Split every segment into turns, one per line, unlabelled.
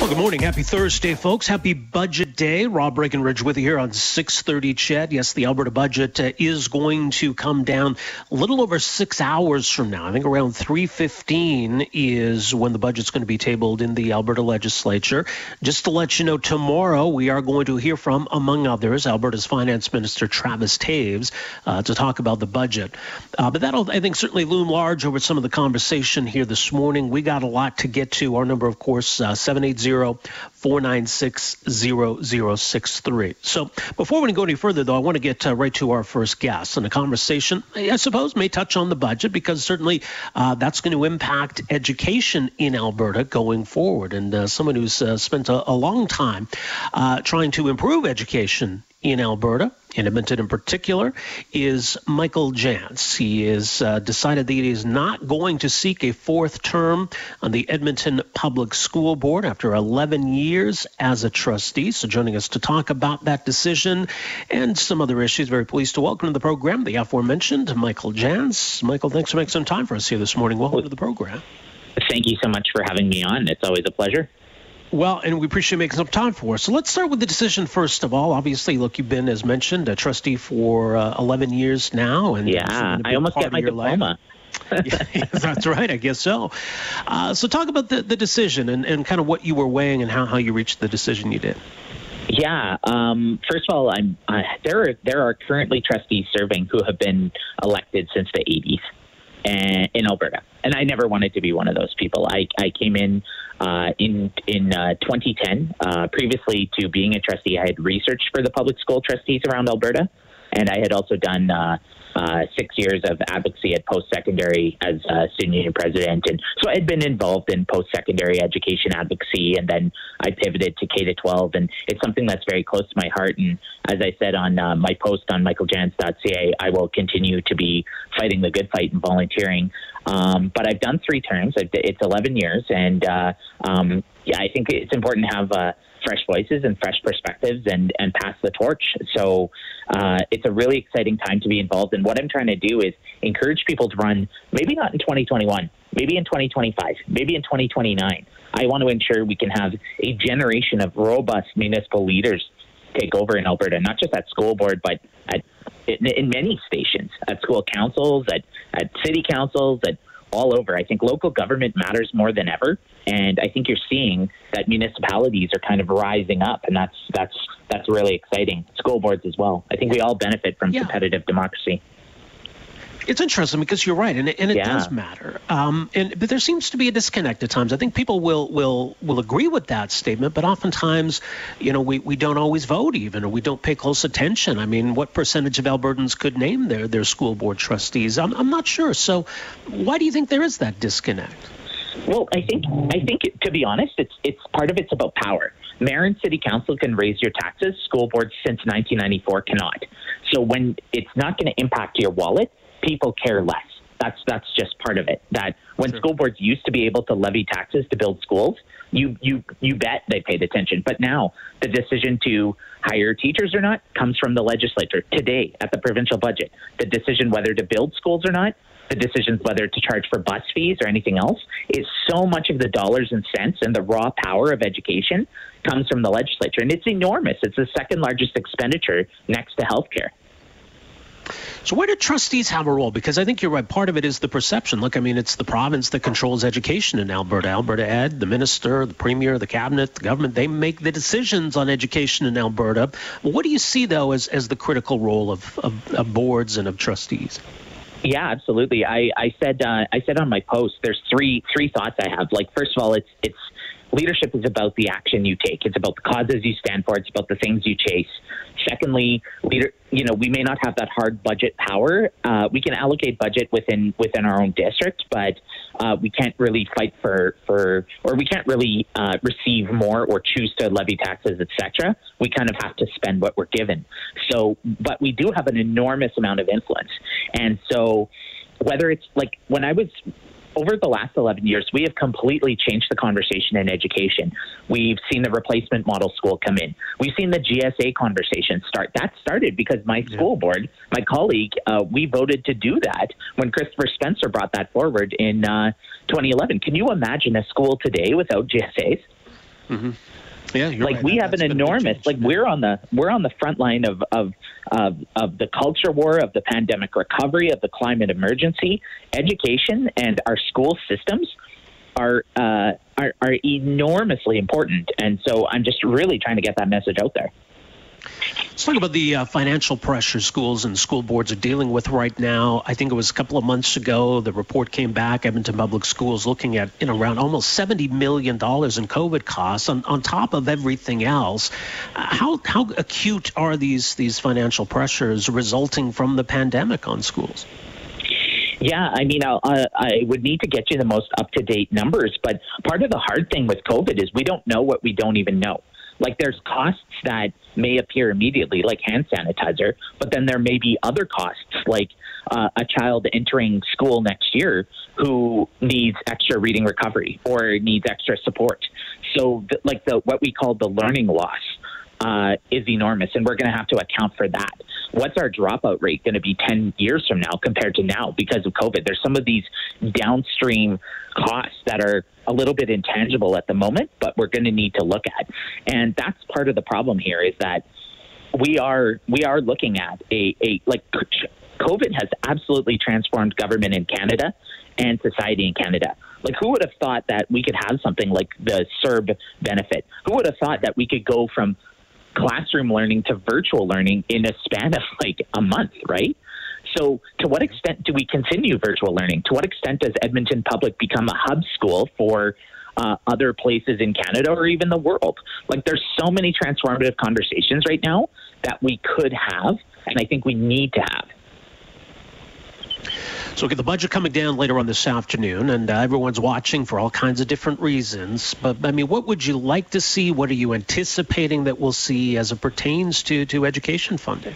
Well, good morning. Happy Thursday, folks. Happy Budget Day. Rob Breckenridge with you here on 630 CHED. Yes, the Alberta budget uh, is going to come down a little over six hours from now. I think around 3.15 is when the budget's going to be tabled in the Alberta legislature. Just to let you know, tomorrow we are going to hear from, among others, Alberta's Finance Minister Travis Toews uh, to talk about the budget. Uh, but that'll, I think, certainly loom large over some of the conversation here this morning. We got a lot to get to. Our number, of course, uh, 780 496 0063. So before we go any further, though, I want to get uh, right to our first guest. And a conversation, I suppose, may touch on the budget because certainly uh, that's going to impact education in Alberta going forward. And uh, someone who's uh, spent a, a, long time uh, trying to improve education in Alberta, in Edmonton in particular, is Michael Janz. He has uh, decided that he is not going to seek a fourth term on the Edmonton Public School Board after 11 years as a trustee. So, joining us to talk about that decision and some other issues, very pleased to welcome to the program the aforementioned Michael Janz. Michael, thanks for making some time for us here this morning. Welcome to the program.
Thank you so much for having me on. It's always a pleasure.
Well, and we appreciate making some time for us. So let's start with the decision first of all. Obviously, look, you've been, as mentioned, a trustee for uh, 11 years now,
and yeah, I almost got my diploma.
yeah, that's right. I guess so. Uh, so talk about the, the decision and, and kind of what you were weighing and how, how you reached the decision you did.
Yeah. Um, first of all, I'm uh, there. Are, there are currently trustees serving who have been elected since the 80s and, in Alberta, and I never wanted to be one of those people. I, I came in uh, in in uh, 2010. Uh, previously to being a trustee, I had researched for the public school trustees around Alberta, and I had also done uh, six years of advocacy at post secondary as a student union president. And so I had been involved in post secondary education advocacy. And then I pivoted to K to 12. And it's something that's very close to my heart. And as I said on uh, my post on michaeljanz.ca, I will continue to be fighting the good fight and volunteering. Um, but I've done three terms. It's 11 years. And uh, um, yeah, I think it's important to have uh, fresh voices and fresh perspectives and, and pass the torch. So uh, it's a really exciting time to be involved. And what I'm trying to do is encourage people to run, maybe not in 2021, maybe in 2025, maybe in 2029. I want to ensure we can have a generation of robust municipal leaders take over in Alberta, not just at school board, but at in, in many stations, at school councils, at, at city councils, at all over. I think local government matters more than ever, and I think you're seeing that municipalities are kind of rising up, and that's that's that's really exciting. School boards as well. I think we all benefit from yeah. competitive democracy.
It's interesting because you're right, and it, and it yeah. does matter. Um, and but there seems to be a disconnect at times. I think people will will will agree with that statement, but oftentimes, you know, we, we don't always vote even, or we don't pay close attention. I mean, what percentage of Albertans could name their their school board trustees? I'm I'm not sure. So, why do you think there is that disconnect?
Well, I think I think to be honest, it's it's part of it's about power. Mayor and city council can raise your taxes. School boards since 1994 cannot. So when it's not going to impact your wallet, people care less. That's that's just part of it. That when sure. school boards used to be able to levy taxes to build schools, you you you bet they paid attention. But now the decision to hire teachers or not comes from the legislature today at the provincial budget. The decision whether to build schools or not, the decisions whether to charge for bus fees or anything else, is so much of the dollars and cents and the raw power of education comes from the legislature, and it's enormous. It's the second largest expenditure next to healthcare.
So where do trustees have a role? Because I think you're right. Part of it is the perception. Look, I mean, it's the province that controls education in Alberta. Alberta Ed, the minister, the premier, the cabinet, the government, they make the decisions on education in Alberta. What do you see, though, as, as the critical role of, of, of boards and of trustees?
Yeah, absolutely. I, I said uh, I said on my post, there's three three thoughts I have. Like, first of all, it's it's leadership is about the action you take. It's about the causes you stand for. It's about the things you chase. Secondly, leader, you know, we may not have that hard budget power. Uh, we can allocate budget within within our own district, but uh, we can't really fight for for or we can't really uh, receive more or choose to levy taxes, etc. We kind of have to spend what we're given. So, but we do have an enormous amount of influence, and so whether it's like when I was over the last 11 years, we have completely changed the conversation in education. We've seen the replacement model school come in. We've seen the GSA conversation start. That started because my school board, my colleague, uh, we voted to do that when Christopher Spencer brought that forward in uh, 2011. Can you imagine a school today without GSAs?
Mm-hmm. Yeah,
like
right.
we have an enormous like we're on the we're on the front line of of, of of the culture war of the pandemic recovery of the climate emergency education and our school systems are uh, are, are enormously important and so I'm just really trying to get that message out there.
Let's talk about the uh, financial pressure schools and school boards are dealing with right now. I think it was a couple of months ago, the report came back, Edmonton Public Schools looking at around almost $70 million in COVID costs on, on top of everything else. How, how acute are these, these financial pressures resulting from the pandemic on schools?
Yeah, I mean, I'll, uh, I would need to get you the most up to date numbers, but part of the hard thing with COVID is we don't know what we don't even know. Like there's costs that may appear immediately, like hand sanitizer, but then there may be other costs, like uh, a child entering school next year who needs extra reading recovery or needs extra support. So, th- like the what we call the learning loss uh, is enormous, and we're going to have to account for that. What's our dropout rate going to be 10 years from now compared to now because of COVID? There's some of these downstream costs that are a little bit intangible at the moment, but we're going to need to look at. And that's part of the problem here is that we are we are looking at a, a like COVID has absolutely transformed government in Canada and society in Canada. Like, who would have thought that we could have something like the CERB benefit? Who would have thought that we could go from classroom learning to virtual learning in a span of like a month, right? So, to what extent do we continue virtual learning? To what extent does Edmonton Public become a hub school for uh, other places in Canada or even the world? Like, there's so many transformative conversations right now that we could have, and I think we need to have.
So, get the budget coming down later on this afternoon, and uh, everyone's watching for all kinds of different reasons. But I mean, what would you like to see? What are you anticipating that we'll see as it pertains to to education funding?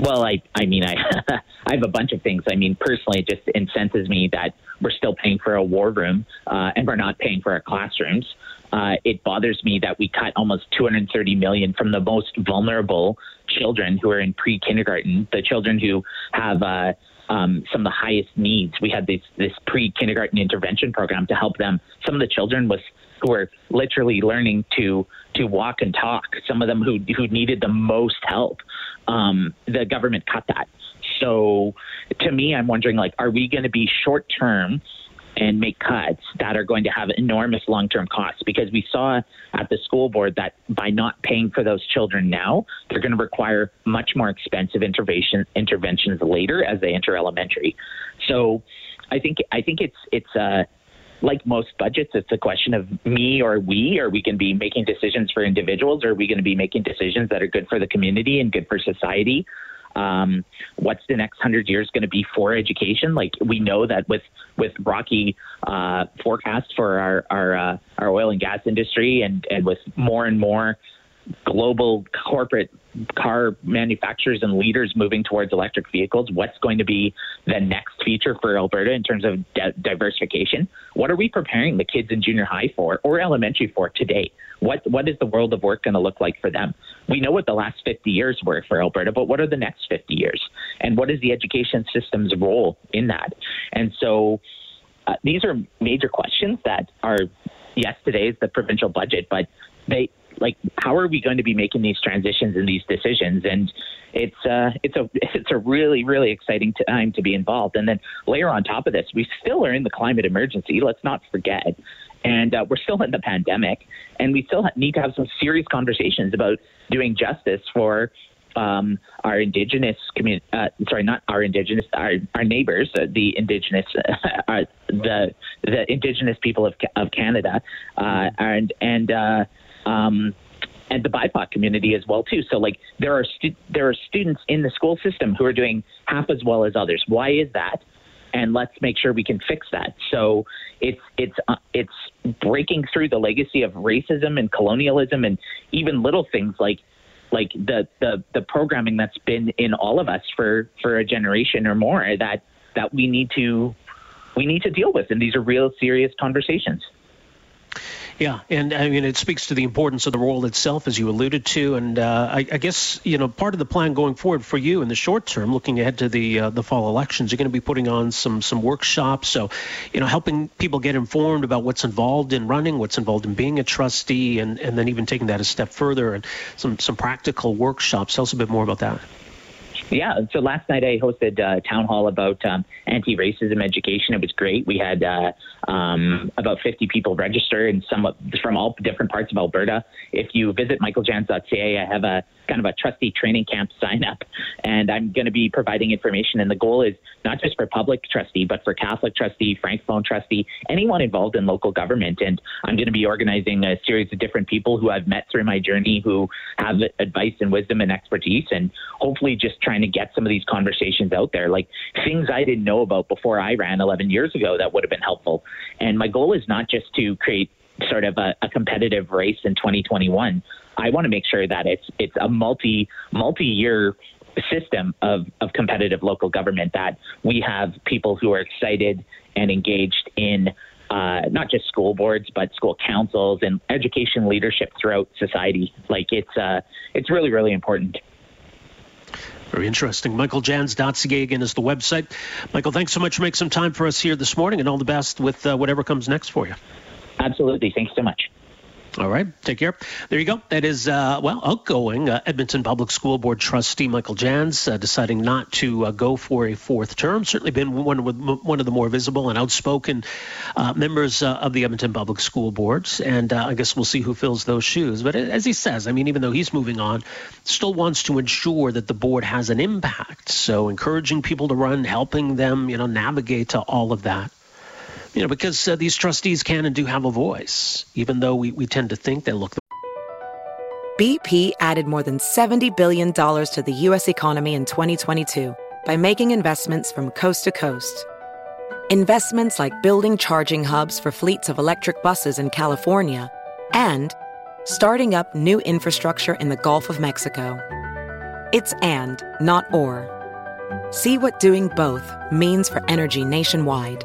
Well, I, I mean, I, I have a bunch of things. I mean, personally, it just incenses me that we're still paying for a war room uh, and we're not paying for our classrooms. Uh, it bothers me that we cut almost 230 million from the most vulnerable children who are in pre-kindergarten, the children who have uh, um, some of the highest needs. We had this this pre kindergarten intervention program to help them. Some of the children was who were literally learning to to walk and talk. Some of them who who needed the most help. Um, the government cut that. So to me, I'm wondering like, are we going to be short term and make cuts that are going to have enormous long term costs because we saw at the school board that by not paying for those children now, they're going to require much more expensive intervention interventions later as they enter elementary. So I think I think it's it's uh like most budgets, it's a question of me or we. Are we going to be making decisions for individuals? Or are we going to be making decisions that are good for the community and good for society? Um, what's the next hundred years going to be for education? Like we know that with with rocky uh, forecasts for our our uh, our oil and gas industry, and and with more and more global corporate car manufacturers and leaders moving towards electric vehicles, what's going to be the next feature for Alberta in terms of di- diversification? What are we preparing the kids in junior high for or elementary for today? What what is the world of work going to look like for them? We know what the last 50 years were for Alberta, but what are the next 50 years? And what is the education system's role in that? And so uh, these are major questions that are yes, today is the provincial budget, but they like how are we going to be making these transitions and these decisions and it's uh it's a it's a really really exciting time to be involved and then layer on top of this we still are in the climate emergency let's not forget and uh, we're still in the pandemic and we still need to have some serious conversations about doing justice for um, our indigenous community. Uh, sorry, not our indigenous, our, our neighbors, uh, the indigenous, uh, the the indigenous people of of Canada, uh, and and. Um, and the BIPOC community as well too. So like there are stu- there are students in the school system who are doing half as well as others. Why is that? And let's make sure we can fix that. So it's it's uh, it's breaking through the legacy of racism and colonialism and even little things like like the the the programming that's been in all of us for for a generation or more that that we need to we need to deal with and these are real serious conversations
yeah, and I mean, it speaks to the importance of the role itself, as you alluded to. And uh, I, I, guess, you know, part of the plan going forward for you in the short term, looking ahead to the uh, the fall elections, you're going to be putting on some some workshops. So, you know, helping people get informed about what's involved in running, what's involved in being a trustee, and, and then even taking that a step further and some, some practical workshops. Tell us a bit more about that.
Yeah. So last night I hosted a town hall about um, anti-racism education. It was great. We had uh, um, about 50 people register and some from all different parts of Alberta. If you visit michaeljanz.ca, I have a kind of a trustee training camp sign up, and I'm going to be providing information. And the goal is not just for public trustee, but for Catholic trustee, francophone trustee, anyone involved in local government. And I'm going to be organizing a series of different people who I've met through my journey who have advice and wisdom and expertise, and hopefully just trying to get some of these conversations out there, like things I didn't know about before I ran 11 years ago that would have been helpful. And my goal is not just to create sort of a, a competitive race in 2021. I want to make sure that it's it's a multi multi year system of, of competitive local government that we have people who are excited and engaged in uh, not just school boards but school councils and education leadership throughout society. Like it's uh, it's really really important.
Very interesting. MichaelJanz.ca again is the website. Michael, thanks so much for making some time for us here this morning, and all the best with uh, whatever comes next for you.
Absolutely. Thanks so much.
All right, take care. There you go. That is, uh, well, outgoing uh, Edmonton Public School Board trustee Michael Janz uh, deciding not to uh, go for a fourth term. Certainly been one of, one of the more visible and outspoken uh, members uh, of the Edmonton Public School Boards. And I guess we'll see who fills those shoes. But as he says, I mean, even though he's moving on, still wants to ensure that the board has an impact. So encouraging people to run, helping them, you know, navigate to all of that you know, because uh, these trustees can and do have a voice, even though we, we tend to think they look.
The- BP added more than $70 billion to the U.S. economy in 2022 by making investments from coast to coast. Investments like building charging hubs for fleets of electric buses in California and starting up new infrastructure in the Gulf of Mexico. It's and, not or. See what doing both means for energy nationwide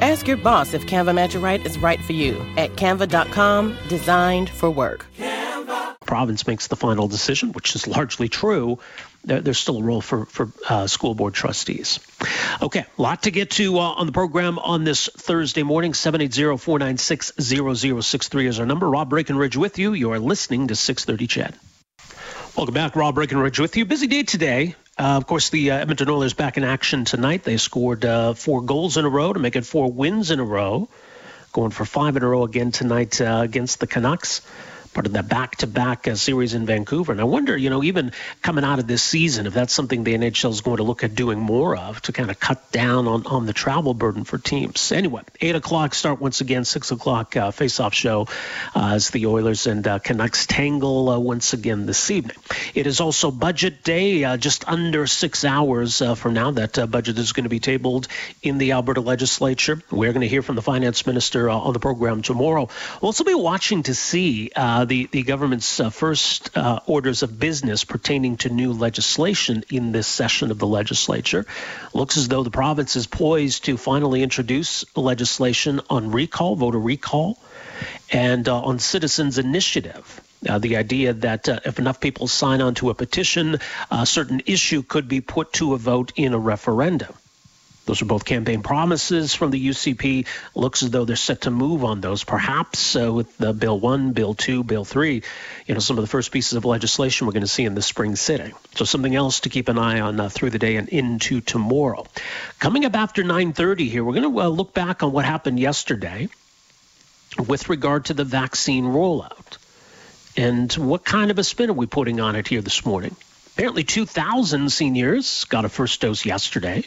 Ask your boss if Canva Magic Write is right for you at canva.com, designed for work.
Canva. Province makes the final decision, which is largely true. There, there's still a role for, for uh, school board trustees. Okay, a lot to get to uh, on the program on this Thursday morning. 780-496-0063 is our number. Rob Breckenridge with you. You are listening to 630 CHED. Welcome back. Rob Breckenridge with you. Busy day today. Uh, of course, the uh, Edmonton Oilers back in action tonight. They scored uh, four goals in a row to make it four wins in a row. Going for five in a row again tonight uh, against the Canucks part of that back-to-back uh, series in Vancouver. And I wonder, you know, even coming out of this season, if that's something the NHL is going to look at doing more of to kind of cut down on, on the travel burden for teams. Anyway, 8 o'clock start once again, 6 o'clock uh, face-off show uh, as the Oilers and uh, Canucks tangle uh, once again this evening. It is also budget day, uh, just under six hours uh, from now. That budget is going to be tabled in the Alberta legislature. We're going to hear from the finance minister on the program tomorrow. We'll also be watching to see uh, the, the government's uh, first uh, orders of business pertaining to new legislation in this session of the legislature. Looks as though the province is poised to finally introduce legislation on recall, voter recall, and uh, on citizens' initiative. Uh, the idea that uh, if enough people sign on to a petition, a certain issue could be put to a vote in a referendum. Those are both campaign promises from the UCP. Looks as though they're set to move on those, perhaps uh, with the Bill 1, Bill 2, Bill 3, you know, some of the first pieces of legislation we're going to see in the spring sitting. So something else to keep an eye on uh, through the day and into tomorrow. Coming up after 9.30 here, we're going to uh, look back on what happened yesterday with regard to the vaccine rollout. And what kind of a spin are we putting on it here this morning? Apparently, 2,000 seniors got a first dose yesterday.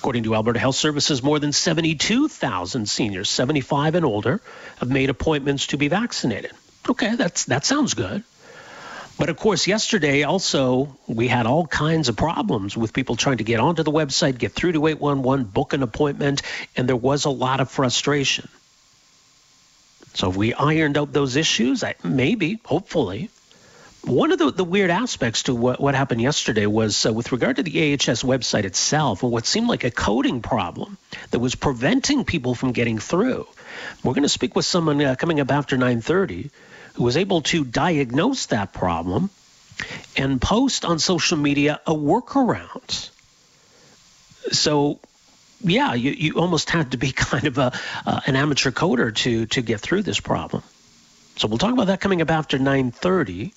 According to Alberta Health Services, more than 72,000 seniors, 75 and older, have made appointments to be vaccinated. Okay, that's that sounds good. But of course, yesterday also we had all kinds of problems with people trying to get onto the website, get through to 811, book an appointment, and there was a lot of frustration. So if we ironed out those issues, maybe, hopefully, one of the, the weird aspects to what, what happened yesterday was uh, with regard to the AHS website itself, what seemed like a coding problem that was preventing people from getting through. We're going to speak with someone uh, coming up after 9:30 who was able to diagnose that problem and post on social media a workaround. So yeah, you, you almost had to be kind of a uh, an amateur coder to to get through this problem. So we'll talk about that coming up after 9:30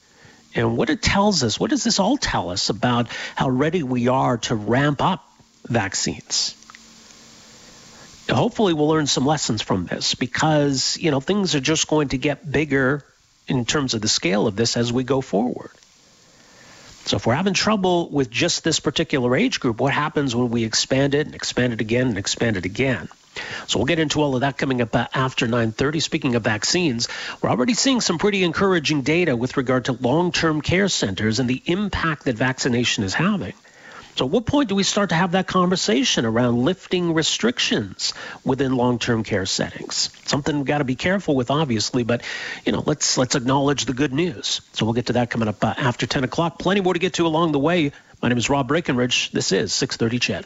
and what it tells us. What does this all tell us about how ready we are to ramp up vaccines? Hopefully, we'll learn some lessons from this because, you know, things are just going to get bigger in terms of the scale of this as we go forward. So if we're having trouble with just this particular age group, what happens when we expand it and expand it again and expand it again? So we'll get into all of that coming up uh, after 9:30. Speaking of vaccines, we're already seeing some pretty encouraging data with regard to long-term care centers and the impact that vaccination is having. So, at what point do we start to have that conversation around lifting restrictions within long-term care settings? Something we've got to be careful with, obviously, but you know, let's let's acknowledge the good news. So, we'll get to that coming up uh, after 10 o'clock. Plenty more to get to along the way. My name is Rob Breckenridge. This is 6:30 CHED.